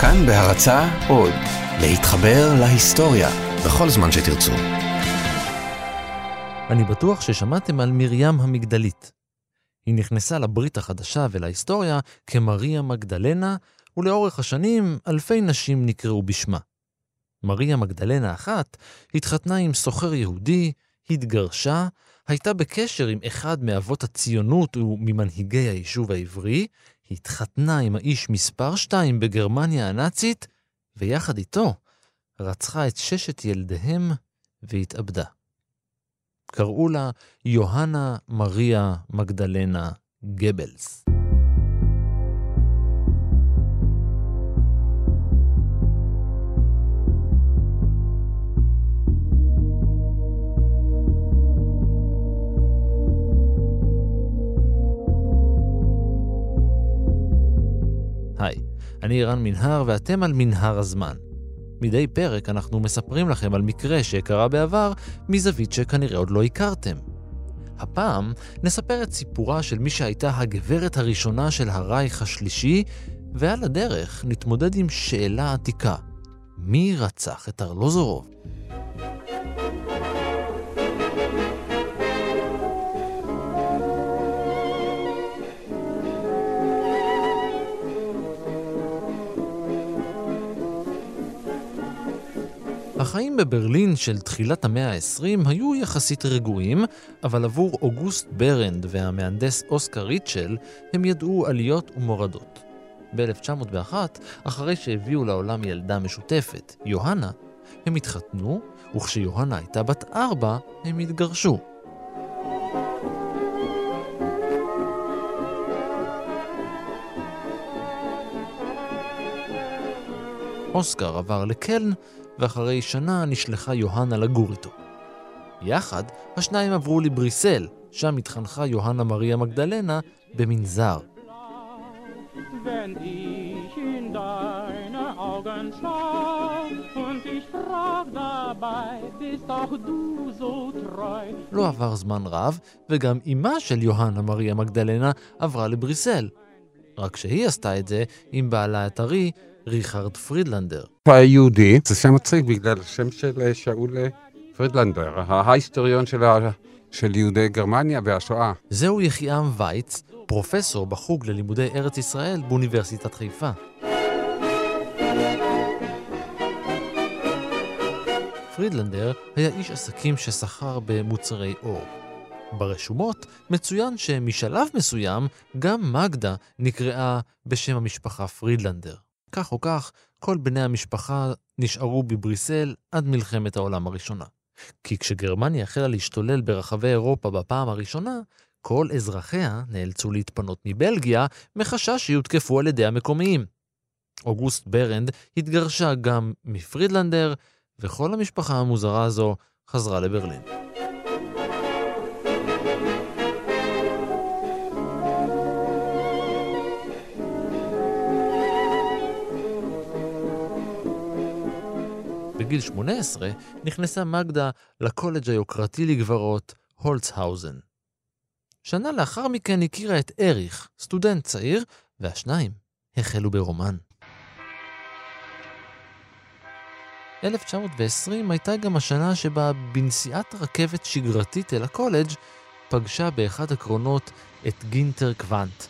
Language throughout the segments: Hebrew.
כאן בהרצה עוד, להתחבר להיסטוריה בכל זמן שתרצו. אני בטוח ששמעתם על מרים המגדלית. היא נכנסה לברית החדשה ולהיסטוריה כמריה מגדלנה, ולאורך השנים אלפי נשים נקראו בשמה. מריה מגדלנה אחת התחתנה עם סוחר יהודי, התגרשה, הייתה בקשר עם אחד מאבות הציונות וממנהיגי היישוב העברי, התחתנה עם האיש מספר שתיים בגרמניה הנאצית, ויחד איתו רצחה את ששת ילדיהם והתאבדה. קראו לה יוהנה מריה מגדלנה גבלס. היי, אני רן מנהר ואתם על מנהר הזמן. מדי פרק אנחנו מספרים לכם על מקרה שקרה בעבר מזווית שכנראה עוד לא הכרתם. הפעם נספר את סיפורה של מי שהייתה הגברת הראשונה של הרייך השלישי, ועל הדרך נתמודד עם שאלה עתיקה: מי רצח את ארלוזורוב? החיים בברלין של תחילת המאה ה-20 היו יחסית רגועים, אבל עבור אוגוסט ברנד והמהנדס אוסקר ריטשל הם ידעו עליות ומורדות. ב-1901, אחרי שהביאו לעולם ילדה משותפת, יוהנה, הם התחתנו, וכשיוהנה הייתה בת ארבע, הם התגרשו. אוסקר עבר לקלן, ואחרי שנה נשלחה יוהנה לגור איתו. יחד, השניים עברו לבריסל, שם התחנכה יוהנה מריה מגדלנה במנזר. לא עבר זמן רב, וגם אמה של יוהנה מריה מגדלנה עברה לבריסל. רק שהיא עשתה את זה עם בעלה הטרי, ריכרד פרידלנדר. הוא היה יהודי, זה שם מצחיק בגלל השם של אה, שאול אה, פרידלנדר, ההיסטוריון של, ה... של יהודי גרמניה והשואה. זהו יחיעם וייץ, פרופסור בחוג ללימודי ארץ ישראל באוניברסיטת חיפה. פרידלנדר היה איש עסקים שסחר במוצרי אור. ברשומות מצוין שמשלב מסוים גם מגדה נקראה בשם המשפחה פרידלנדר. כך או כך, כל בני המשפחה נשארו בבריסל עד מלחמת העולם הראשונה. כי כשגרמניה החלה להשתולל ברחבי אירופה בפעם הראשונה, כל אזרחיה נאלצו להתפנות מבלגיה מחשש שיותקפו על ידי המקומיים. אוגוסט ברנד התגרשה גם מפרידלנדר, וכל המשפחה המוזרה הזו חזרה לברלין. בגיל 18 נכנסה מגדה לקולג' היוקרתי לגברות, הולצהאוזן. שנה לאחר מכן הכירה את אריך, סטודנט צעיר, והשניים החלו ברומן. 1920 הייתה גם השנה שבה בנסיעת רכבת שגרתית אל הקולג' פגשה באחד הקרונות את גינטר קוונט,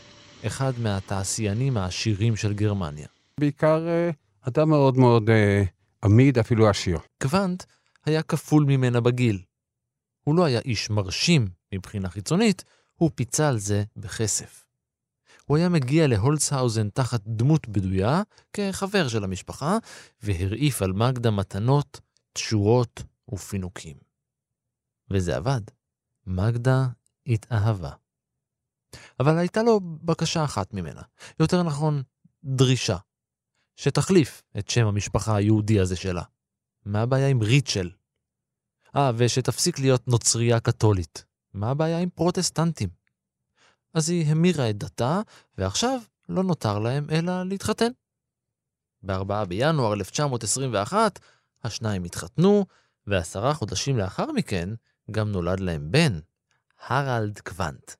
אחד מהתעשיינים העשירים של גרמניה. בעיקר אה, אדם מאוד מאוד אה, עמיד, אפילו עשיר. קוונט היה כפול ממנה בגיל. הוא לא היה איש מרשים מבחינה חיצונית, הוא פיצה על זה בכסף. הוא היה מגיע להולצהאוזן תחת דמות בדויה, כחבר של המשפחה, והרעיף על מגדה מתנות, תשורות ופינוקים. וזה עבד. מגדה התאהבה. אבל הייתה לו בקשה אחת ממנה, יותר נכון, דרישה. שתחליף את שם המשפחה היהודי הזה שלה. מה הבעיה עם ריטשל? אה, ושתפסיק להיות נוצרייה קתולית. מה הבעיה עם פרוטסטנטים? אז היא המירה את דתה, ועכשיו לא נותר להם אלא להתחתן. ב-4 בינואר 1921 השניים התחתנו, ועשרה חודשים לאחר מכן גם נולד להם בן, הרלד קוונט.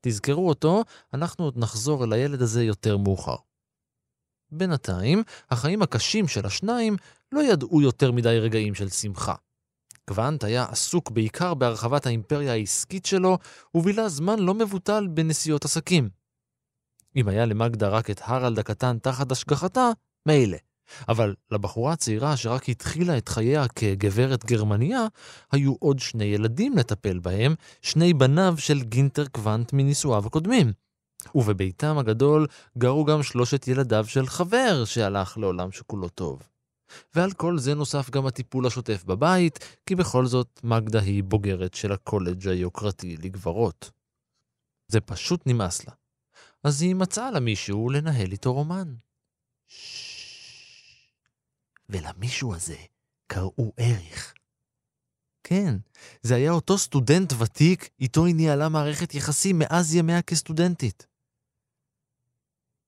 תזכרו אותו, אנחנו עוד נחזור אל הילד הזה יותר מאוחר. בינתיים, החיים הקשים של השניים לא ידעו יותר מדי רגעים של שמחה. קוונט היה עסוק בעיקר בהרחבת האימפריה העסקית שלו, ובילה זמן לא מבוטל בנסיעות עסקים. אם היה למגדה רק את הרלד הקטן תחת השגחתה, מילא. אבל לבחורה הצעירה שרק התחילה את חייה כגברת גרמניה, היו עוד שני ילדים לטפל בהם, שני בניו של גינטר קוונט מנישואיו הקודמים. ובביתם הגדול גרו גם שלושת ילדיו של חבר שהלך לעולם שכולו טוב. ועל כל זה נוסף גם הטיפול השוטף בבית, כי בכל זאת מגדה היא בוגרת של הקולג' היוקרתי לגברות. זה פשוט נמאס לה. אז היא מצאה לה מישהו לנהל איתו רומן. ולמישהו הזה קראו אריך. כן, זה היה אותו סטודנט ותיק, איתו היא ניהלה מערכת יחסים מאז ימיה כסטודנטית.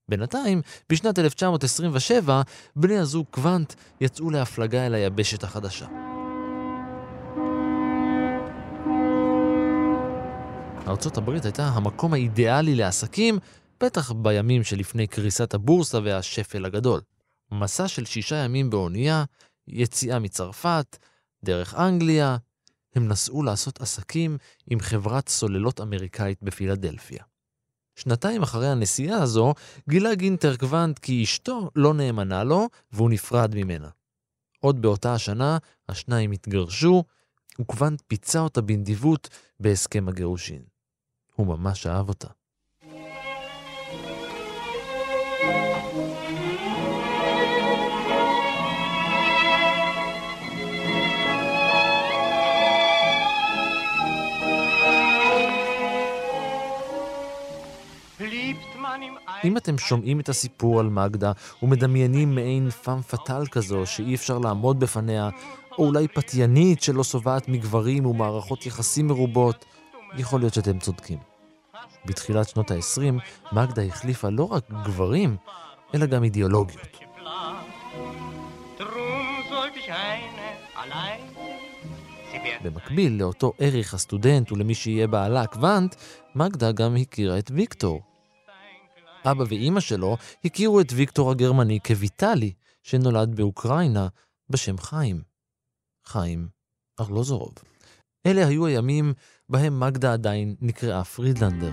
בינתיים, בשנת 1927, בני הזוג קוונט יצאו להפלגה אל היבשת החדשה. ארצות הברית הייתה המקום האידיאלי לעסקים, בטח בימים שלפני קריסת הבורסה והשפל הגדול. מסע של שישה ימים באונייה, יציאה מצרפת, דרך אנגליה, הם נסעו לעשות עסקים עם חברת סוללות אמריקאית בפילדלפיה. שנתיים אחרי הנסיעה הזו, גילה גינטר קוונט כי אשתו לא נאמנה לו, והוא נפרד ממנה. עוד באותה השנה, השניים התגרשו, וקוונט פיצה אותה בנדיבות בהסכם הגירושין. הוא ממש אהב אותה. אם אתם שומעים את הסיפור על מגדה ומדמיינים מעין פאם פטאל כזו שאי אפשר לעמוד בפניה, או אולי פתיינית שלא שובעת מגברים ומערכות יחסים מרובות, יכול להיות שאתם צודקים. בתחילת שנות ה-20, מגדה החליפה לא רק גברים, אלא גם אידיאולוגיות. במקביל לאותו ערך הסטודנט ולמי שיהיה בעלה קוונט, מגדה גם הכירה את ויקטור, אבא ואימא שלו הכירו את ויקטור הגרמני כויטלי, שנולד באוקראינה בשם חיים. חיים ארלוזורוב. אלה היו הימים בהם מגדה עדיין נקראה פרידלנדר.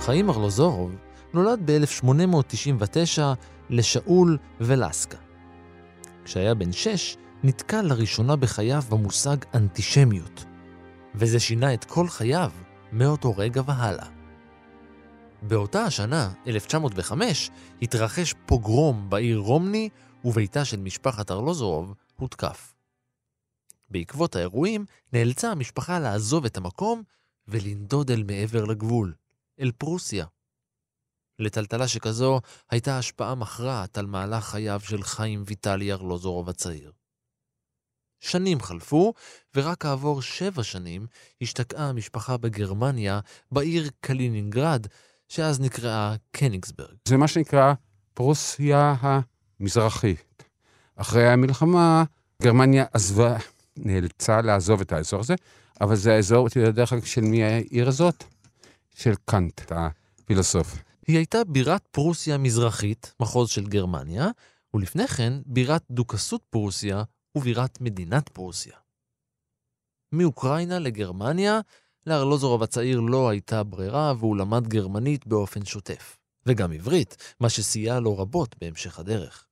חיים ארלוזורוב נולד ב-1899 לשאול ולסקה. כשהיה בן שש, נתקל לראשונה בחייו במושג אנטישמיות. וזה שינה את כל חייו מאותו רגע והלאה. באותה השנה, 1905, התרחש פוגרום בעיר רומני, וביתה של משפחת ארלוזורוב הותקף. בעקבות האירועים, נאלצה המשפחה לעזוב את המקום ולנדוד אל מעבר לגבול, אל פרוסיה. לטלטלה שכזו הייתה השפעה מכרעת על מהלך חייו של חיים ויטלי ארלוזורוב הצעיר. שנים חלפו, ורק כעבור שבע שנים השתקעה המשפחה בגרמניה, בעיר קלינינגרד, שאז נקראה קניגסברג. זה מה שנקרא פרוסיה המזרחית. אחרי המלחמה, גרמניה עזבה, נאלצה לעזוב את האזור הזה, אבל זה האזור, אתה יודע דרך אגב, של מי העיר הזאת? של קאנט, הפילוסוף. היא הייתה בירת פרוסיה המזרחית, מחוז של גרמניה, ולפני כן בירת דוכסות פרוסיה, ובירת מדינת פרוסיה. מאוקראינה לגרמניה, לארלוזורוב הצעיר לא הייתה ברירה והוא למד גרמנית באופן שוטף, וגם עברית, מה שסייע לו רבות בהמשך הדרך.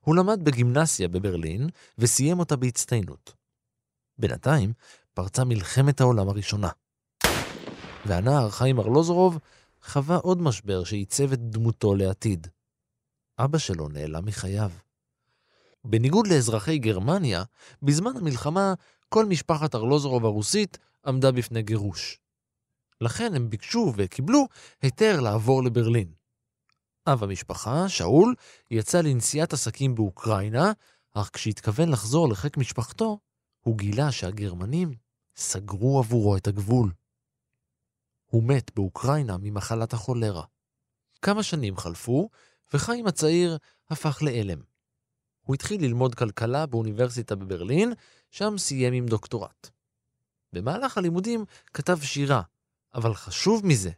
הוא למד בגימנסיה בברלין וסיים אותה בהצטיינות. בינתיים פרצה מלחמת העולם הראשונה. והנער חיים ארלוזורוב חווה עוד משבר שעיצב את דמותו לעתיד. אבא שלו נעלם מחייו. בניגוד לאזרחי גרמניה, בזמן המלחמה כל משפחת ארלוזורוב הרוסית עמדה בפני גירוש. לכן הם ביקשו וקיבלו היתר לעבור לברלין. אב המשפחה, שאול, יצא לנסיעת עסקים באוקראינה, אך כשהתכוון לחזור לחיק משפחתו, הוא גילה שהגרמנים סגרו עבורו את הגבול. הוא מת באוקראינה ממחלת החולרה. כמה שנים חלפו, וחיים הצעיר הפך לאלם. הוא התחיל ללמוד כלכלה באוניברסיטה בברלין, שם סיים עם דוקטורט. במהלך הלימודים כתב שירה, אבל חשוב מזה,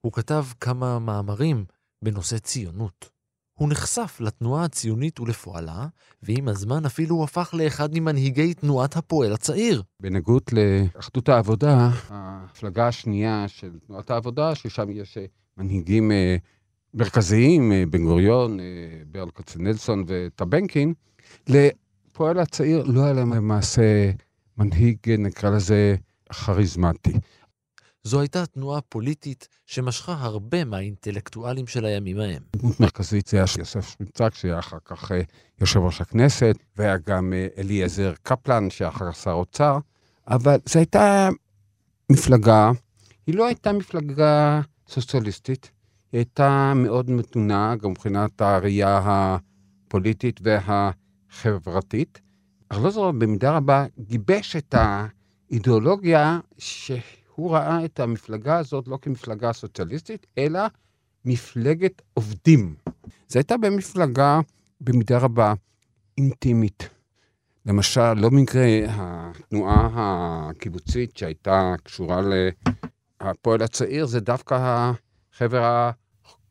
הוא כתב כמה מאמרים בנושא ציונות. הוא נחשף לתנועה הציונית ולפועלה, ועם הזמן אפילו הוא הפך לאחד ממנהיגי תנועת הפועל הצעיר. בניגוד לאחדות העבודה, המפלגה השנייה של תנועת העבודה, ששם יש אה, מנהיגים אה, מרכזיים, אה, בן גוריון, ברל כצנלסון וטבנקין, לפועל הצעיר לא היה להם למעשה מנהיג, נקרא לזה, כריזמטי. זו הייתה תנועה פוליטית שמשכה הרבה מהאינטלקטואלים של הימים ההם. דמות מרכזית זה היה יוסף שמיצק, שהיה אחר כך אה, יושב ראש הכנסת, והיה גם אה, אליעזר קפלן, שהיה אחר כך שר אוצר, אבל זו הייתה מפלגה, היא לא הייתה מפלגה סוציאליסטית, היא הייתה מאוד מתונה, גם מבחינת הראייה הפוליטית והחברתית. ארלוזורוב במידה רבה גיבש את האידיאולוגיה ש... הוא ראה את המפלגה הזאת לא כמפלגה סוציאליסטית, אלא מפלגת עובדים. זו הייתה במפלגה במידה רבה אינטימית. למשל, לא במקרה התנועה הקיבוצית שהייתה קשורה לפועל הצעיר, זה דווקא חבר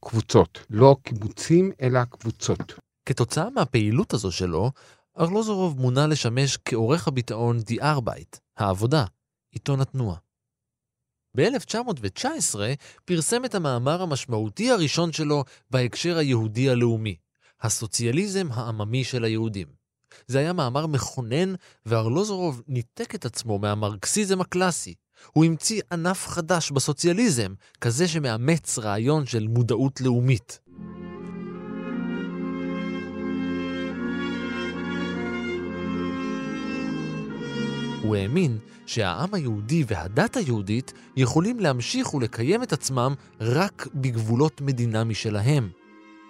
הקבוצות. לא קיבוצים, אלא קבוצות. כתוצאה מהפעילות הזו שלו, ארלוזורוב מונה לשמש כעורך הביטאון די ארבייט, העבודה, עיתון התנועה. ב-1919 פרסם את המאמר המשמעותי הראשון שלו בהקשר היהודי הלאומי, הסוציאליזם העממי של היהודים. זה היה מאמר מכונן, וארלוזורוב ניתק את עצמו מהמרקסיזם הקלאסי. הוא המציא ענף חדש בסוציאליזם, כזה שמאמץ רעיון של מודעות לאומית. הוא האמין שהעם היהודי והדת היהודית יכולים להמשיך ולקיים את עצמם רק בגבולות מדינה משלהם.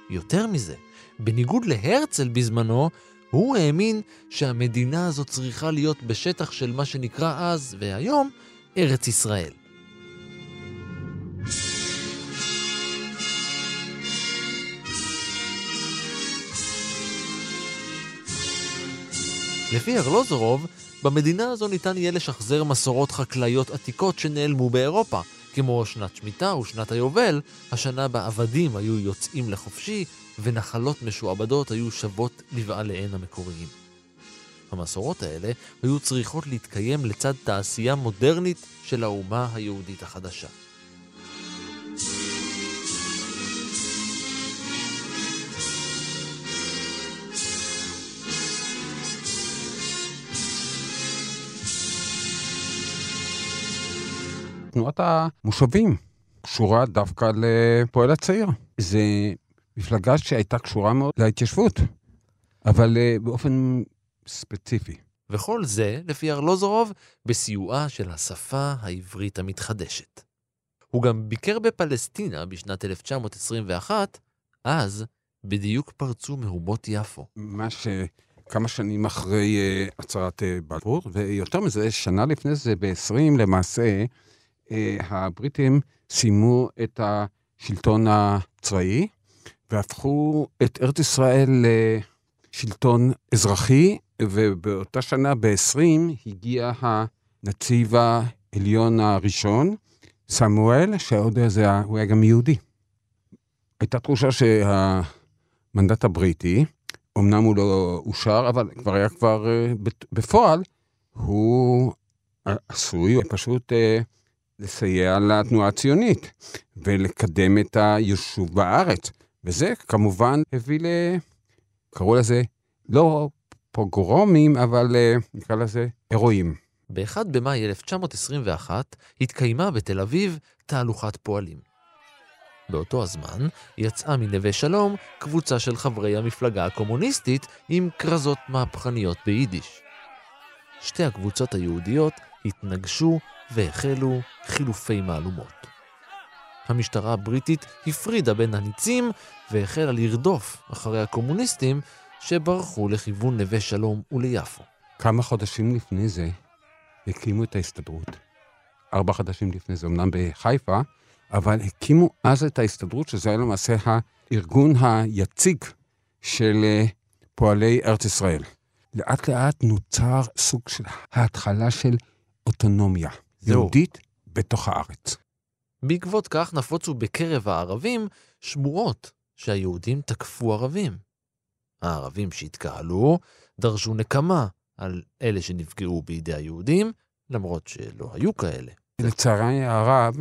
יותר מזה, בניגוד להרצל בזמנו, הוא האמין שהמדינה הזאת צריכה להיות בשטח של מה שנקרא אז והיום ארץ ישראל. לפי ארלוזורוב, במדינה הזו ניתן יהיה לשחזר מסורות חקלאיות עתיקות שנעלמו באירופה, כמו שנת שמיטה ושנת היובל, השנה בה עבדים היו יוצאים לחופשי ונחלות משועבדות היו שוות לבעליהן המקוריים. המסורות האלה היו צריכות להתקיים לצד תעשייה מודרנית של האומה היהודית החדשה. תנועת המושבים קשורה דווקא לפועל הצעיר. זה מפלגה שהייתה קשורה מאוד להתיישבות, אבל uh, באופן ספציפי. וכל זה, לפי ארלוזורוב, בסיועה של השפה העברית המתחדשת. הוא גם ביקר בפלסטינה בשנת 1921, אז בדיוק פרצו מהומות יפו. מה ש... כמה שנים אחרי uh, הצהרת uh, בלפור, ויותר מזה, שנה לפני זה, ב-20 למעשה, אה, הבריטים סיימו את השלטון הצבאי והפכו את ארץ ישראל לשלטון אזרחי, ובאותה שנה, ב-20, הגיע הנציב העליון הראשון, סמואל, שעוד זה, הוא היה גם יהודי. הייתה תחושה שהמנדט הבריטי, אמנם הוא לא אושר, אבל כבר היה כבר אה, בפועל, הוא עשוי פשוט אה, לסייע לתנועה הציונית ולקדם את היישוב בארץ. וזה כמובן הביא ל... קראו לזה לא פוגרומים, אבל אה, נקרא לזה אירועים. ב-1 במאי 1921 התקיימה בתל אביב תהלוכת פועלים. באותו הזמן יצאה מנווה שלום קבוצה של חברי המפלגה הקומוניסטית עם כרזות מהפכניות ביידיש. שתי הקבוצות היהודיות התנגשו והחלו חילופי מהלומות. המשטרה הבריטית הפרידה בין הניצים והחלה לרדוף אחרי הקומוניסטים שברחו לכיוון נווה שלום וליפו. כמה חודשים לפני זה הקימו את ההסתדרות. ארבע חודשים לפני זה, אמנם בחיפה, אבל הקימו אז את ההסתדרות, שזה היה למעשה הארגון היציג של אה, פועלי ארץ ישראל. לאט לאט נוצר סוג של ההתחלה של אוטונומיה. יהודית בתוך הארץ. בעקבות כך נפוצו בקרב הערבים שמועות שהיהודים תקפו ערבים. הערבים שהתקהלו דרשו נקמה על אלה שנפגעו בידי היהודים, למרות שלא היו כאלה. לצערי הרב,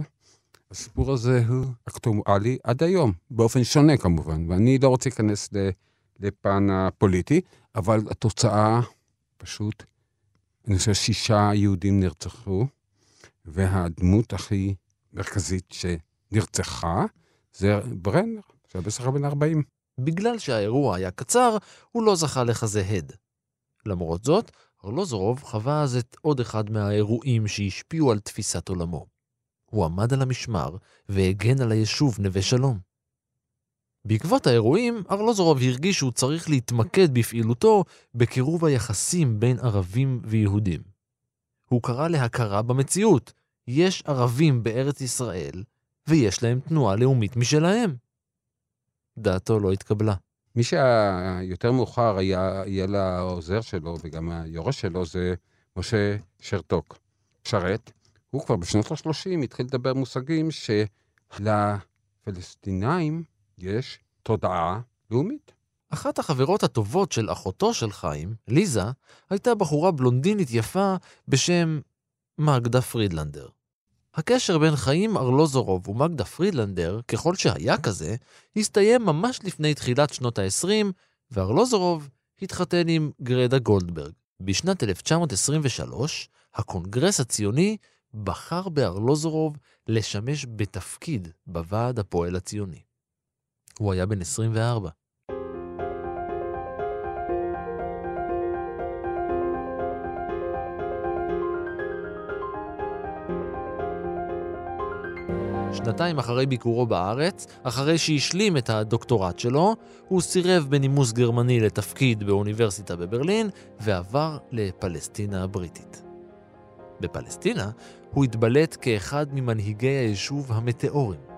הסיפור הזה הוא אקטואלי עד היום, באופן שונה כמובן, ואני לא רוצה להיכנס לפן הפוליטי, אבל התוצאה פשוט, אני חושב שישה יהודים נרצחו, והדמות הכי מרכזית שנרצחה זה ברנר, שהיה בסך הכל בן 40. בגלל שהאירוע היה קצר, הוא לא זכה לכזה הד. למרות זאת, ארלוזורוב חווה אז את עוד אחד מהאירועים שהשפיעו על תפיסת עולמו. הוא עמד על המשמר והגן על היישוב נווה שלום. בעקבות האירועים, ארלוזורוב הרגיש שהוא צריך להתמקד בפעילותו בקירוב היחסים בין ערבים ויהודים. הוא קרא להכרה במציאות, יש ערבים בארץ ישראל, ויש להם תנועה לאומית משלהם. דעתו לא התקבלה. מי שיותר מאוחר היה, יהיה לעוזר שלו וגם היורש שלו זה משה שרתוק. שרת, הוא כבר בשנות ה-30 התחיל לדבר מושגים שלפלסטינאים יש תודעה לאומית. אחת החברות הטובות של אחותו של חיים, ליזה, הייתה בחורה בלונדינית יפה בשם מגדה פרידלנדר. הקשר בין חיים ארלוזורוב ומגדה פרידלנדר, ככל שהיה כזה, הסתיים ממש לפני תחילת שנות ה-20, וארלוזורוב התחתן עם גרדה גולדברג. בשנת 1923, הקונגרס הציוני בחר בארלוזורוב לשמש בתפקיד בוועד הפועל הציוני. הוא היה בן 24. שנתיים אחרי ביקורו בארץ, אחרי שהשלים את הדוקטורט שלו, הוא סירב בנימוס גרמני לתפקיד באוניברסיטה בברלין ועבר לפלסטינה הבריטית. בפלסטינה הוא התבלט כאחד ממנהיגי היישוב המטאורים.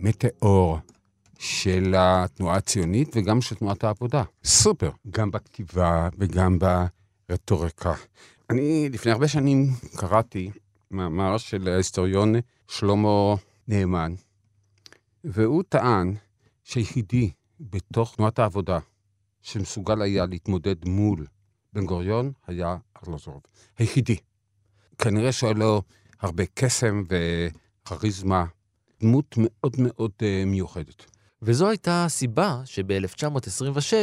המטאור של התנועה הציונית וגם של תנועת העבודה. סופר, גם בכתיבה וגם ברטוריקה. אני לפני הרבה שנים קראתי מאמר של ההיסטוריון שלמה נאמן, והוא טען שהיחידי בתוך תנועת העבודה שמסוגל היה להתמודד מול בן גוריון היה ארלוזורוב. היחידי. כנראה שהיה לו הרבה קסם וכריזמה, דמות מאוד מאוד uh, מיוחדת. וזו הייתה הסיבה שב-1926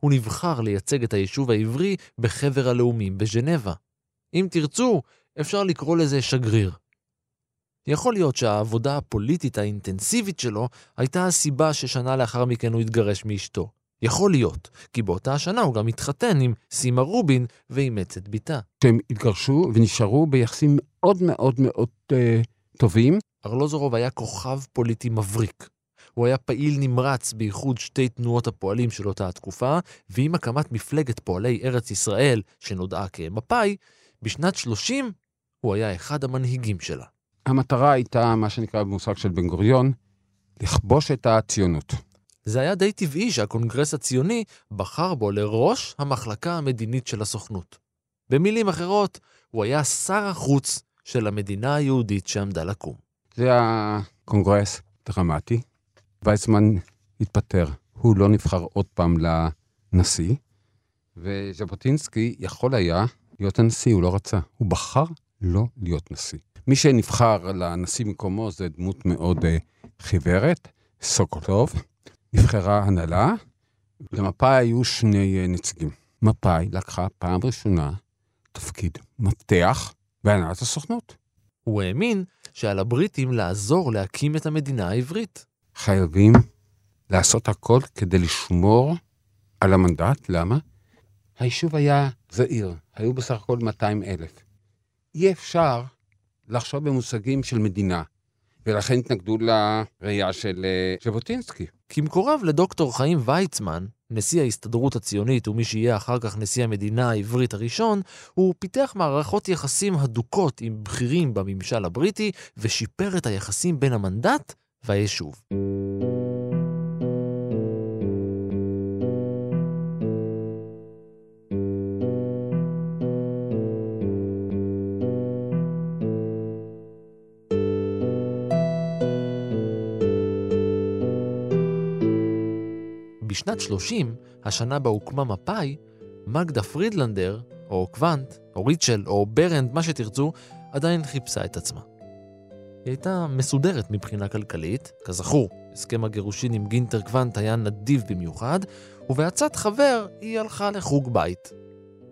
הוא נבחר לייצג את היישוב העברי בחבר הלאומים בז'נבה. אם תרצו, אפשר לקרוא לזה שגריר. יכול להיות שהעבודה הפוליטית האינטנסיבית שלו הייתה הסיבה ששנה לאחר מכן הוא התגרש מאשתו. יכול להיות, כי באותה השנה הוא גם התחתן עם סימה רובין ואימץ את בתה. שהם התגרשו ונשארו ביחסים מאוד מאוד מאוד אה, טובים. ארלוזורוב היה כוכב פוליטי מבריק. הוא היה פעיל נמרץ באיחוד שתי תנועות הפועלים של אותה התקופה, ועם הקמת מפלגת פועלי ארץ ישראל, שנודעה כמפא"י, בשנת 30 הוא היה אחד המנהיגים שלה. המטרה הייתה, מה שנקרא במושג של בן גוריון, לכבוש את הציונות. זה היה די טבעי שהקונגרס הציוני בחר בו לראש המחלקה המדינית של הסוכנות. במילים אחרות, הוא היה שר החוץ של המדינה היהודית שעמדה לקום. זה היה קונגרס דרמטי. ויצמן התפטר. הוא לא נבחר עוד פעם לנשיא, וז'בוטינסקי יכול היה להיות הנשיא, הוא לא רצה. הוא בחר לא להיות נשיא. מי שנבחר לנשיא במקומו זה דמות מאוד uh, חיוורת, סוקולוב. נבחרה הנהלה, למפא"י היו שני uh, נציגים. מפא"י לקחה פעם ראשונה תפקיד מפתח בהנהלת הסוכנות. הוא האמין שעל הבריטים לעזור להקים את המדינה העברית. חייבים לעשות הכל כדי לשמור על המנדט. למה? היישוב היה זעיר, היו בסך הכל 200 אלף. אי אפשר לחשוב במושגים של מדינה, ולכן התנגדו לראייה של אה, ז'בוטינסקי. כמקורב לדוקטור חיים ויצמן, נשיא ההסתדרות הציונית ומי שיהיה אחר כך נשיא המדינה העברית הראשון, הוא פיתח מערכות יחסים הדוקות עם בכירים בממשל הבריטי ושיפר את היחסים בין המנדט והיישוב. בשנת 30, השנה בה הוקמה מפא"י, מגדה פרידלנדר, או קוונט, או ריטשל, או בהרנד, מה שתרצו, עדיין חיפשה את עצמה. היא הייתה מסודרת מבחינה כלכלית, כזכור, הסכם הגירושין עם גינטר קוונט היה נדיב במיוחד, ובעצת חבר היא הלכה לחוג בית.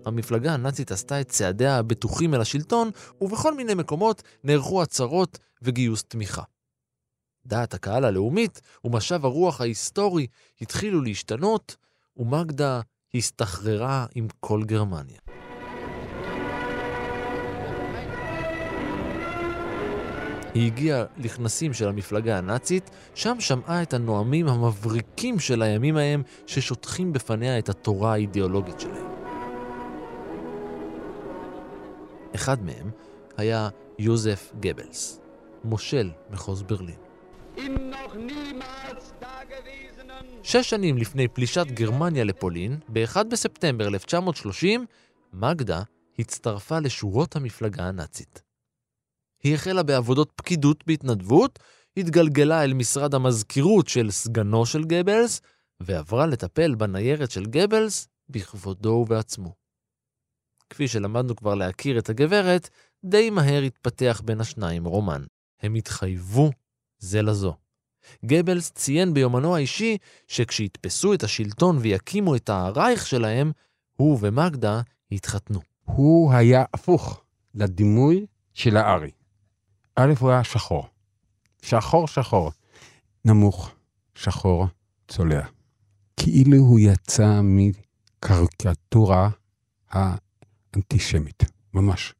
המפלגה הנאצית עשתה את צעדיה הבטוחים אל השלטון, ובכל מיני מקומות נערכו עצרות וגיוס תמיכה. דעת הקהל הלאומית ומשב הרוח ההיסטורי התחילו להשתנות, ומגדה הסתחררה עם כל גרמניה. היא הגיעה לכנסים של המפלגה הנאצית, שם שמעה את הנואמים המבריקים של הימים ההם ששוטחים בפניה את התורה האידיאולוגית שלהם. אחד מהם היה יוזף גבלס, מושל מחוז ברלין. שש שנים לפני פלישת גרמניה לפולין, ב-1 בספטמבר 1930, מגדה הצטרפה לשורות המפלגה הנאצית. היא החלה בעבודות פקידות בהתנדבות, התגלגלה אל משרד המזכירות של סגנו של גבלס, ועברה לטפל בניירת של גבלס בכבודו ובעצמו. כפי שלמדנו כבר להכיר את הגברת, די מהר התפתח בין השניים רומן. הם התחייבו זה לזו. גבלס ציין ביומנו האישי שכשיתפסו את השלטון ויקימו את הרייך שלהם, הוא ומגדה יתחתנו. הוא היה הפוך לדימוי של הארי. א', הוא היה שחור. שחור שחור. נמוך, שחור, צולע. כאילו הוא יצא מקריקטורה האנטישמית, ממש.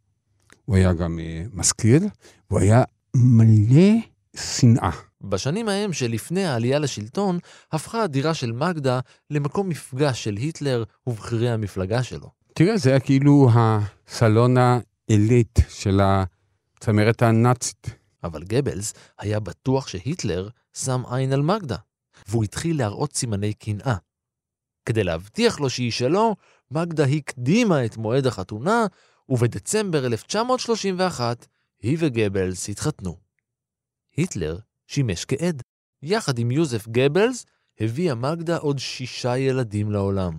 הוא היה גם uh, משכיל, והוא היה מלא שנאה. בשנים ההם שלפני העלייה לשלטון, הפכה הדירה של מגדה למקום מפגש של היטלר ובכירי המפלגה שלו. תראה, זה היה כאילו הסלון העילית של הצמרת הנאצית. אבל גבלס היה בטוח שהיטלר שם עין על מגדה, והוא התחיל להראות סימני קנאה. כדי להבטיח לו שהיא שלו, מגדה הקדימה את מועד החתונה, ובדצמבר 1931 היא וגבלס התחתנו. היטלר שימש כעד. יחד עם יוזף גבלס, הביאה מגדה עוד שישה ילדים לעולם.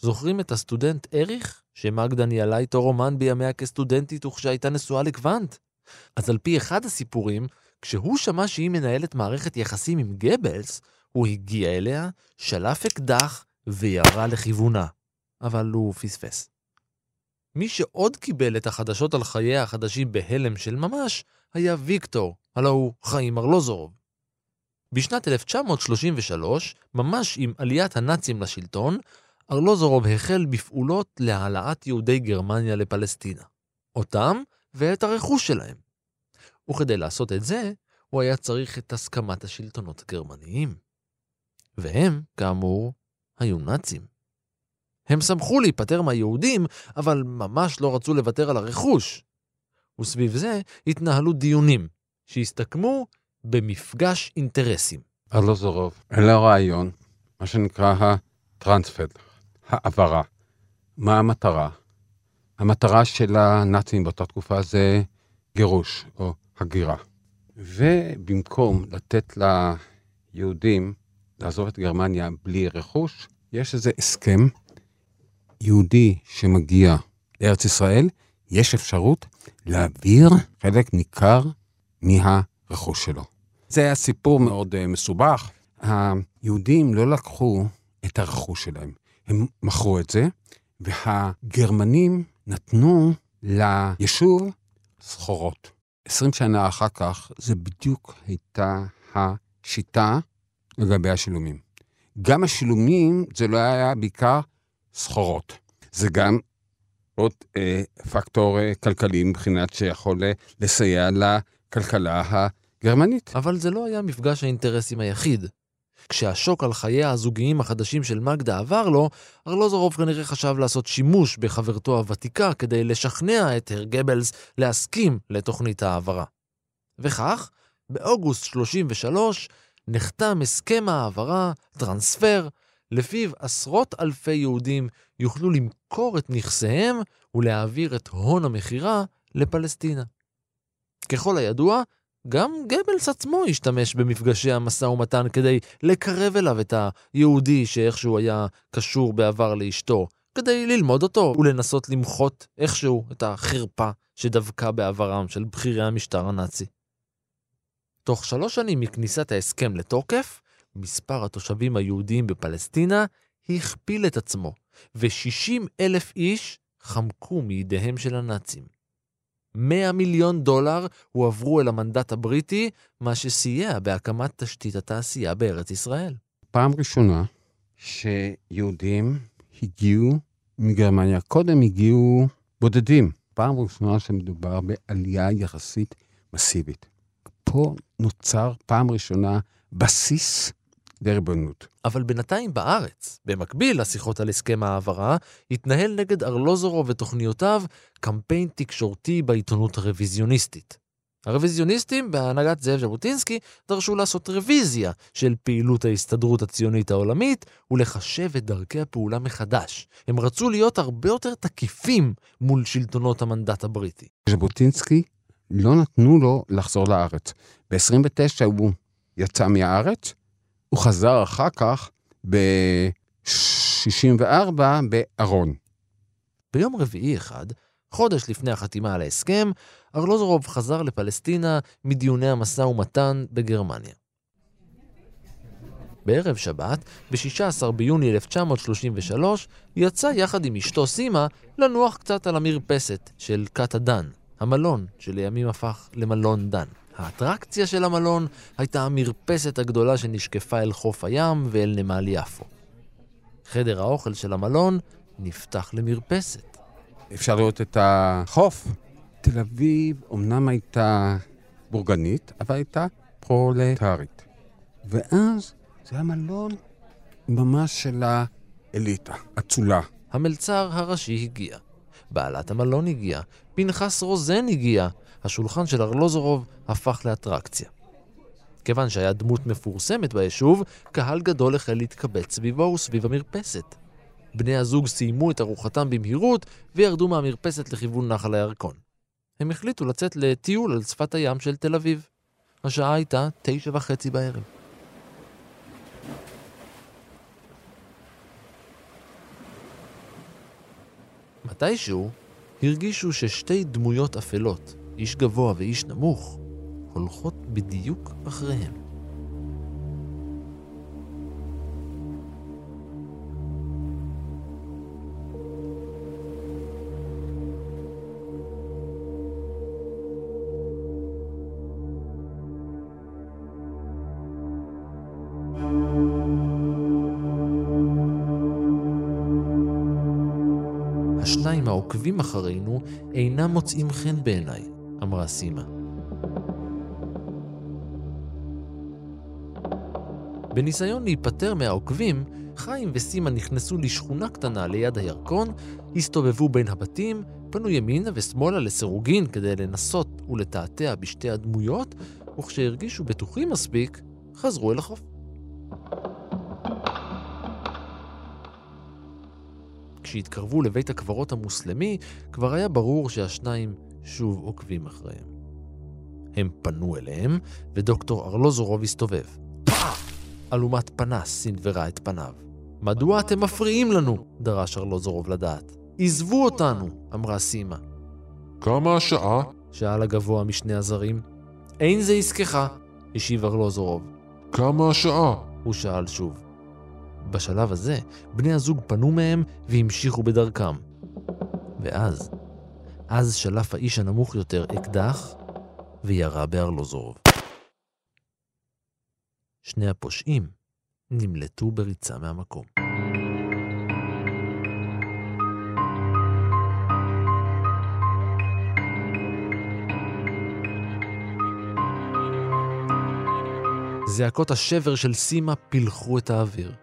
זוכרים את הסטודנט אריך, שמגדה ניהלה איתו רומן בימיה כסטודנטית וכשהייתה נשואה לקוונט? אז על פי אחד הסיפורים, כשהוא שמע שהיא מנהלת מערכת יחסים עם גבלס, הוא הגיע אליה, שלף אקדח וירה לכיוונה. אבל הוא פספס. מי שעוד קיבל את החדשות על חייה החדשים בהלם של ממש, היה ויקטור, הלא הוא חיים ארלוזורוב. בשנת 1933, ממש עם עליית הנאצים לשלטון, ארלוזורוב החל בפעולות להעלאת יהודי גרמניה לפלסטינה. אותם ואת הרכוש שלהם. וכדי לעשות את זה, הוא היה צריך את הסכמת השלטונות הגרמניים. והם, כאמור, היו נאצים. הם שמחו להיפטר מהיהודים, אבל ממש לא רצו לוותר על הרכוש. וסביב זה התנהלו דיונים, שהסתכמו במפגש אינטרסים. ארלוזורוב, אין לו רעיון, מה שנקרא הטרנספר, העברה. מה המטרה? המטרה של הנאצים באותה תקופה זה גירוש או הגירה. ובמקום לתת ליהודים לעזוב את גרמניה בלי רכוש, יש איזה הסכם, יהודי שמגיע לארץ ישראל, יש אפשרות להעביר חלק ניכר מהרכוש שלו. זה היה סיפור מאוד uh, מסובך. היהודים לא לקחו את הרכוש שלהם, הם מכרו את זה, והגרמנים נתנו ליישוב סחורות. עשרים שנה אחר כך, זה בדיוק הייתה השיטה לגבי השילומים. גם השילומים, זה לא היה בעיקר סחורות. זה גם עוד אה, פקטור אה, כלכלי מבחינת שיכול אה, לסייע לכלכלה הגרמנית. אבל זה לא היה מפגש האינטרסים היחיד. כשהשוק על חייה הזוגיים החדשים של מגדה עבר לו, ארלוזורוב כנראה חשב לעשות שימוש בחברתו הוותיקה כדי לשכנע את הר גבלס להסכים לתוכנית העברה. וכך, באוגוסט 33 נחתם הסכם העברה, טרנספר, לפיו עשרות אלפי יהודים יוכלו למכור את נכסיהם ולהעביר את הון המכירה לפלסטינה. ככל הידוע, גם גבלס עצמו השתמש במפגשי המשא ומתן כדי לקרב אליו את היהודי שאיכשהו היה קשור בעבר לאשתו, כדי ללמוד אותו ולנסות למחות איכשהו את החרפה שדבקה בעברם של בכירי המשטר הנאצי. תוך שלוש שנים מכניסת ההסכם לתוקף, מספר התושבים היהודיים בפלסטינה הכפיל את עצמו, ו-60 אלף איש חמקו מידיהם של הנאצים. 100 מיליון דולר הועברו אל המנדט הבריטי, מה שסייע בהקמת תשתית התעשייה בארץ ישראל. פעם ראשונה שיהודים הגיעו מגרמניה. קודם הגיעו בודדים. פעם ראשונה שמדובר בעלייה יחסית מסיבית. פה נוצר פעם ראשונה בסיס לריבונות. אבל בינתיים בארץ, במקביל לשיחות על הסכם ההעברה, התנהל נגד ארלוזורוב ותוכניותיו קמפיין תקשורתי בעיתונות הרוויזיוניסטית. הרוויזיוניסטים בהנהגת זאב ז'בוטינסקי דרשו לעשות רוויזיה של פעילות ההסתדרות הציונית העולמית ולחשב את דרכי הפעולה מחדש. הם רצו להיות הרבה יותר תקיפים מול שלטונות המנדט הבריטי. ז'בוטינסקי לא נתנו לו לחזור לארץ. ב-29 הוא יצא מהארץ, הוא חזר אחר כך ב-64 בארון. ביום רביעי אחד, חודש לפני החתימה על ההסכם, ארלוזורוב חזר לפלסטינה מדיוני המשא ומתן בגרמניה. בערב שבת, ב-16 ביוני 1933, יצא יחד עם אשתו סימה לנוח קצת על המרפסת של כת הדן, המלון שלימים הפך למלון דן. האטרקציה של המלון הייתה המרפסת הגדולה שנשקפה אל חוף הים ואל נמל יפו. חדר האוכל של המלון נפתח למרפסת. אפשר לראות את החוף. תל אביב אמנם הייתה בורגנית, אבל הייתה פרולטרית. ואז זה היה מלון ממש של האליטה, אצולה. המלצר הראשי הגיע. בעלת המלון הגיעה. פנחס רוזן הגיע. השולחן של ארלוזורוב הפך לאטרקציה. כיוון שהיה דמות מפורסמת ביישוב, קהל גדול החל להתקבץ סביבו וסביב המרפסת. בני הזוג סיימו את ארוחתם במהירות וירדו מהמרפסת לכיוון נחל הירקון. הם החליטו לצאת לטיול על שפת הים של תל אביב. השעה הייתה תשע וחצי בערב. מתישהו הרגישו ששתי דמויות אפלות, איש גבוה ואיש נמוך, הולכות בדיוק אחריהם. השניים העוקבים אחרינו אינם מוצאים חן בעיניי, אמרה סימה. בניסיון להיפטר מהעוקבים, חיים וסימה נכנסו לשכונה קטנה ליד הירקון, הסתובבו בין הבתים, פנו ימינה ושמאלה לסירוגין כדי לנסות ולתעתע בשתי הדמויות, וכשהרגישו בטוחים מספיק, חזרו אל החוף. כשהתקרבו לבית הקברות המוסלמי, כבר היה ברור שהשניים שוב עוקבים אחריהם. הם פנו אליהם, ודוקטור ארלוזורוב הסתובב. אלומת פנס סנוורה את פניו. מדוע אתם מפריעים לנו? דרש ארלוזורוב לדעת. עזבו אותנו, אמרה סימה. כמה השעה? שאל הגבוה משני הזרים. אין זה עסקך, השיב ארלוזורוב. כמה השעה? הוא שאל שוב. בשלב הזה, בני הזוג פנו מהם והמשיכו בדרכם. ואז, אז שלף האיש הנמוך יותר אקדח וירה בארלוזורוב. שני הפושעים נמלטו בריצה מהמקום. זעקות השבר של סימה פילחו את האוויר.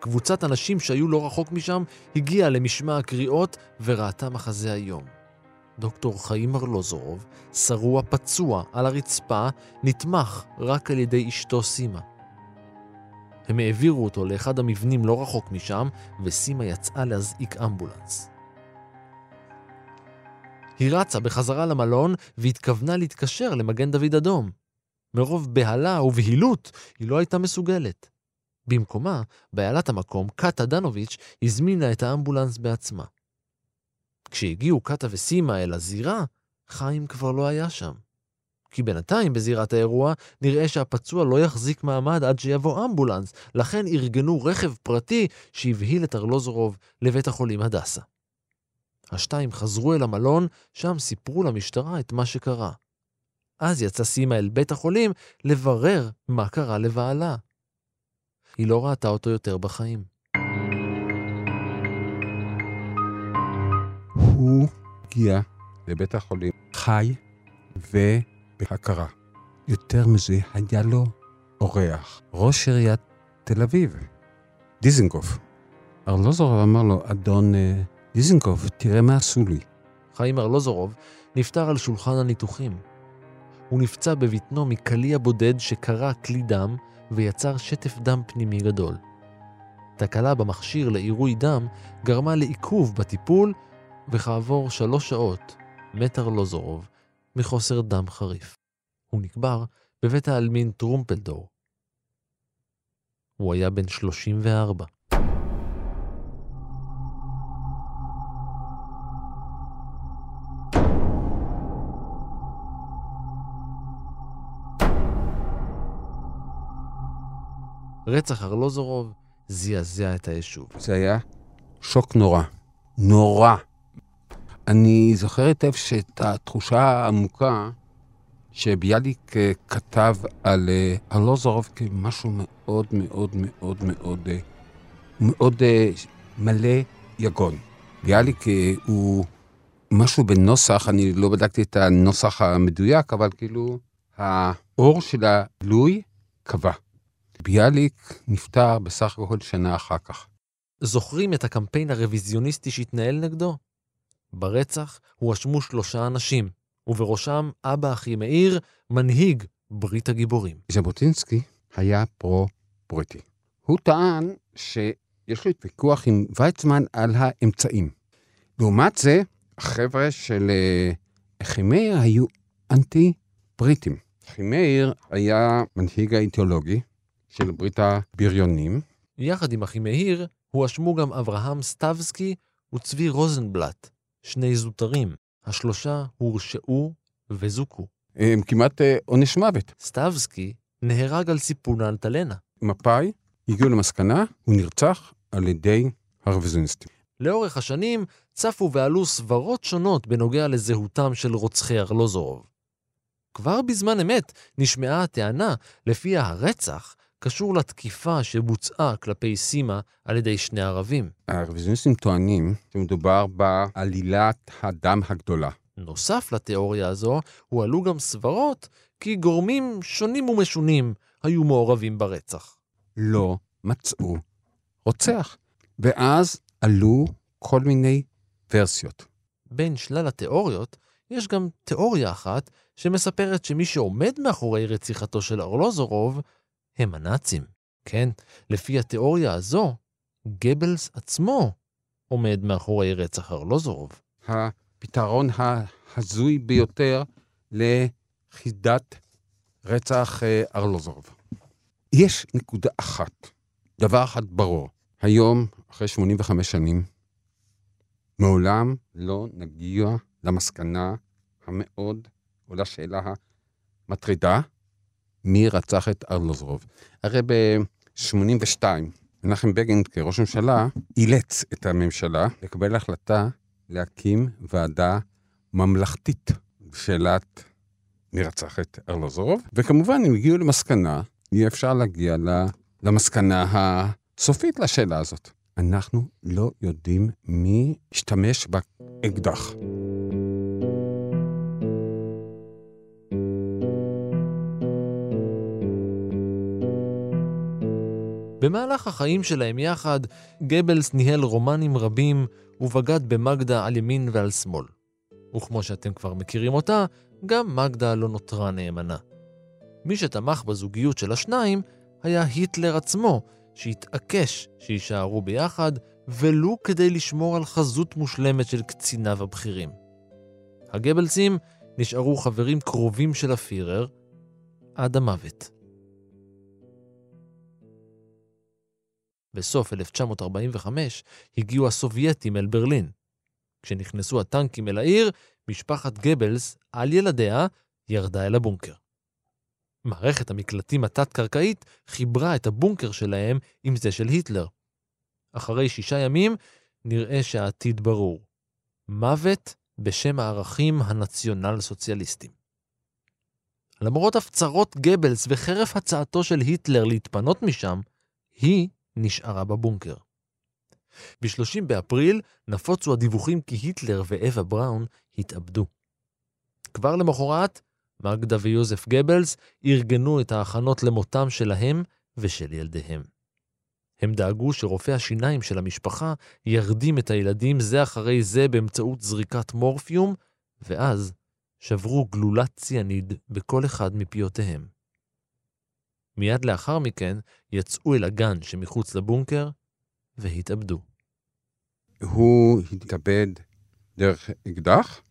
קבוצת אנשים שהיו לא רחוק משם הגיעה למשמע הקריאות וראתה מחזה היום. דוקטור חיים ארלוזורוב, שרוע פצוע על הרצפה, נתמך רק על ידי אשתו סימה. הם העבירו אותו לאחד המבנים לא רחוק משם, וסימה יצאה להזעיק אמבולנס. היא רצה בחזרה למלון והתכוונה להתקשר למגן דוד אדום. מרוב בהלה ובהילות היא לא הייתה מסוגלת. במקומה, בעלת המקום, קאטה דנוביץ', הזמינה את האמבולנס בעצמה. כשהגיעו קאטה וסימה אל הזירה, חיים כבר לא היה שם. כי בינתיים בזירת האירוע נראה שהפצוע לא יחזיק מעמד עד שיבוא אמבולנס, לכן ארגנו רכב פרטי שהבהיל את ארלוזורוב לבית החולים הדסה. השתיים חזרו אל המלון, שם סיפרו למשטרה את מה שקרה. אז יצא סימה אל בית החולים לברר מה קרה לבעלה. היא לא ראתה אותו יותר בחיים. הוא הגיע לבית החולים חי ובהכרה. יותר מזה, היה לו אורח, ראש עיריית תל אביב, דיזנגוף. ארלוזורוב אמר לו, אדון אה, דיזנגוף, תראה מה עשו לי. חיים ארלוזורוב נפטר על שולחן הניתוחים. הוא נפצע בבטנו מקליע בודד שקרע כלי דם ויצר שטף דם פנימי גדול. תקלה במכשיר לעירוי דם גרמה לעיכוב בטיפול, וכעבור שלוש שעות מת ארלוזורוב מחוסר דם חריף. הוא נקבר בבית העלמין טרומפלדור. הוא היה בן 34. רצח ארלוזורוב זעזע את היישוב. זה היה שוק נורא. נורא. אני זוכר היטב שאת התחושה העמוקה שביאליק אה, כתב על אה, ארלוזורוב כמשהו מאוד מאוד מאוד מאוד אה, מאוד מלא יגון. ביאליק הוא משהו בנוסח, אני לא בדקתי את הנוסח המדויק, אבל כאילו האור של הלוי קבע. ביאליק נפטר בסך הכל שנה אחר כך. זוכרים את הקמפיין הרוויזיוניסטי שהתנהל נגדו? ברצח הואשמו שלושה אנשים, ובראשם אבא אחי מאיר, מנהיג ברית הגיבורים. ז'בוטינסקי היה פרו-בריטי. הוא טען שיש לו ויכוח עם ויצמן על האמצעים. לעומת זה, החבר'ה של אחימאיר היו אנטי-בריטים. אחימאיר היה מנהיג האידיאולוגי של ברית הבריונים. יחד עם אחי מאיר, הואשמו גם אברהם סטבסקי וצבי רוזנבלט, שני זוטרים. השלושה הורשעו וזוכו. הם כמעט אה, עונש מוות. סטבסקי נהרג על סיפון האלטלנה. מפא"י הגיעו למסקנה, הוא נרצח על ידי הרוויזיוניסטים. לאורך השנים צפו ועלו סברות שונות בנוגע לזהותם של רוצחי ארלוזורוב. כבר בזמן אמת נשמעה הטענה לפיה הרצח קשור לתקיפה שבוצעה כלפי סימה על ידי שני ערבים. הרוויזיוניסטים טוענים שמדובר בעלילת הדם הגדולה. נוסף לתיאוריה הזו, הועלו גם סברות כי גורמים שונים ומשונים היו מעורבים ברצח. לא מצאו רוצח. ואז עלו כל מיני ורסיות. בין שלל התיאוריות, יש גם תיאוריה אחת שמספרת שמי שעומד מאחורי רציחתו של ארלוזורוב הם הנאצים. כן, לפי התיאוריה הזו, גבלס עצמו עומד מאחורי רצח ארלוזורוב. הפתרון ההזוי ביותר לחידת רצח אה, ארלוזורוב. יש נקודה אחת, דבר אחד ברור. היום, אחרי 85 שנים, מעולם לא נגיע למסקנה המאוד, או לשאלה המטרידה, מי רצח את ארלוזרוב. הרי ב-82, מנחם בגין כראש ממשלה אילץ את הממשלה לקבל החלטה להקים ועדה ממלכתית בשאלת מי רצח את ארלוזרוב, וכמובן הם הגיעו למסקנה, אי אפשר להגיע למסקנה הסופית לשאלה הזאת. אנחנו לא יודעים מי השתמש באקדח. במהלך החיים שלהם יחד, גבלס ניהל רומנים רבים ובגד במגדה על ימין ועל שמאל. וכמו שאתם כבר מכירים אותה, גם מגדה לא נותרה נאמנה. מי שתמך בזוגיות של השניים היה היטלר עצמו, שהתעקש שיישארו ביחד, ולו כדי לשמור על חזות מושלמת של קציניו הבכירים. הגבלסים נשארו חברים קרובים של הפירר עד המוות. בסוף 1945 הגיעו הסובייטים אל ברלין. כשנכנסו הטנקים אל העיר, משפחת גבלס, על ילדיה, ירדה אל הבונקר. מערכת המקלטים התת-קרקעית חיברה את הבונקר שלהם עם זה של היטלר. אחרי שישה ימים נראה שהעתיד ברור. מוות בשם הערכים הנציונל-סוציאליסטיים. למרות הפצרות גבלס וחרף הצעתו של היטלר להתפנות משם, היא נשארה בבונקר. ב-30 באפריל נפוצו הדיווחים כי היטלר ואווה בראון התאבדו. כבר למחרת, מגדה ויוזף גבלס ארגנו את ההכנות למותם שלהם ושל ילדיהם. הם דאגו שרופאי השיניים של המשפחה ירדים את הילדים זה אחרי זה באמצעות זריקת מורפיום, ואז שברו גלולת ציאניד בכל אחד מפיותיהם. מיד לאחר מכן יצאו אל הגן שמחוץ לבונקר והתאבדו. הוא התאבד דרך אקדח,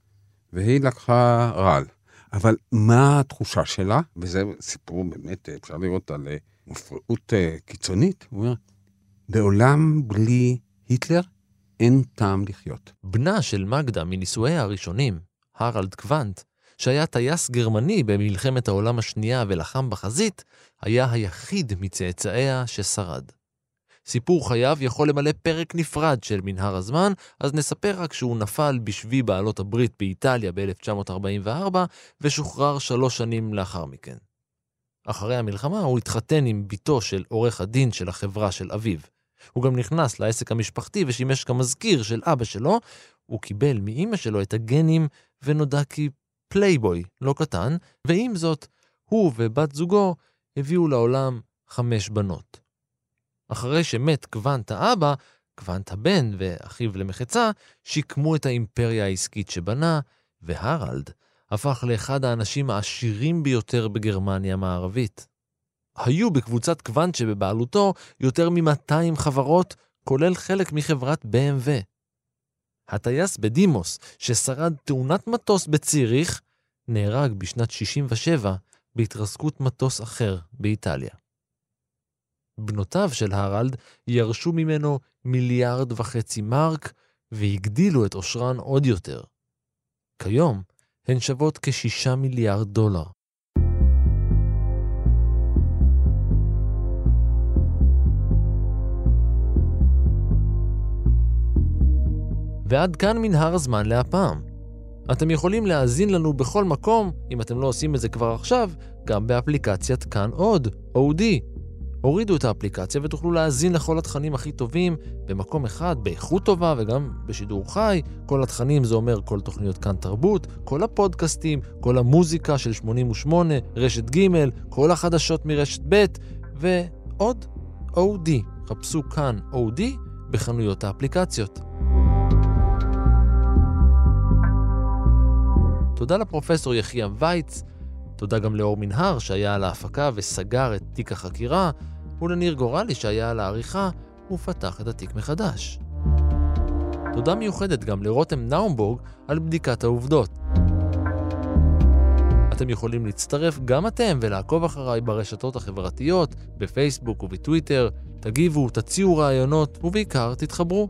והיא לקחה רעל. אבל מה התחושה שלה? וזה סיפור באמת, אפשר לראות על אה, מופרעות אה, קיצונית. הוא אומר, בעולם בלי היטלר אין טעם לחיות. בנה של מגדה מנישואיה הראשונים, הרלד קוונט, שהיה טייס גרמני במלחמת העולם השנייה ולחם בחזית, היה היחיד מצאצאיה ששרד. סיפור חייו יכול למלא פרק נפרד של מנהר הזמן, אז נספר רק שהוא נפל בשבי בעלות הברית באיטליה ב-1944 ושוחרר שלוש שנים לאחר מכן. אחרי המלחמה הוא התחתן עם בתו של עורך הדין של החברה של אביו. הוא גם נכנס לעסק המשפחתי ושימש כמזכיר של אבא שלו, הוא קיבל מאימא שלו את הגנים ונודע כפלייבוי לא קטן, ועם זאת, הוא ובת זוגו הביאו לעולם חמש בנות. אחרי שמת קוונט האבא, קוונט הבן ואחיו למחצה שיקמו את האימפריה העסקית שבנה, והרלד הפך לאחד האנשים העשירים ביותר בגרמניה המערבית. היו בקבוצת קוונט שבבעלותו יותר מ-200 חברות, כולל חלק מחברת BMW. הטייס בדימוס, ששרד תאונת מטוס בציריך, נהרג בשנת 67 בהתרסקות מטוס אחר באיטליה. בנותיו של הרלד ירשו ממנו מיליארד וחצי מרק והגדילו את עושרן עוד יותר. כיום הן שוות כשישה מיליארד דולר. ועד כאן מנהר הזמן להפעם. אתם יכולים להאזין לנו בכל מקום, אם אתם לא עושים את זה כבר עכשיו, גם באפליקציית כאן עוד, OD. הורידו את האפליקציה ותוכלו להאזין לכל התכנים הכי טובים במקום אחד, באיכות טובה וגם בשידור חי. כל התכנים זה אומר כל תוכניות כאן תרבות, כל הפודקאסטים, כל המוזיקה של 88, רשת ג', כל החדשות מרשת ב', ועוד OD. חפשו כאן OD בחנויות האפליקציות. תודה לפרופסור יחיה וייץ, תודה גם לאור מנהר שהיה על ההפקה וסגר את תיק החקירה, ולניר גורלי שהיה על העריכה ופתח את התיק מחדש. תודה מיוחדת גם לרותם נאומבורג על בדיקת העובדות. אתם יכולים להצטרף גם אתם ולעקוב אחריי ברשתות החברתיות, בפייסבוק ובטוויטר, תגיבו, תציעו רעיונות ובעיקר תתחברו.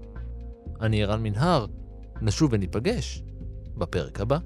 אני ערן מנהר, נשוב וניפגש בפרק הבא.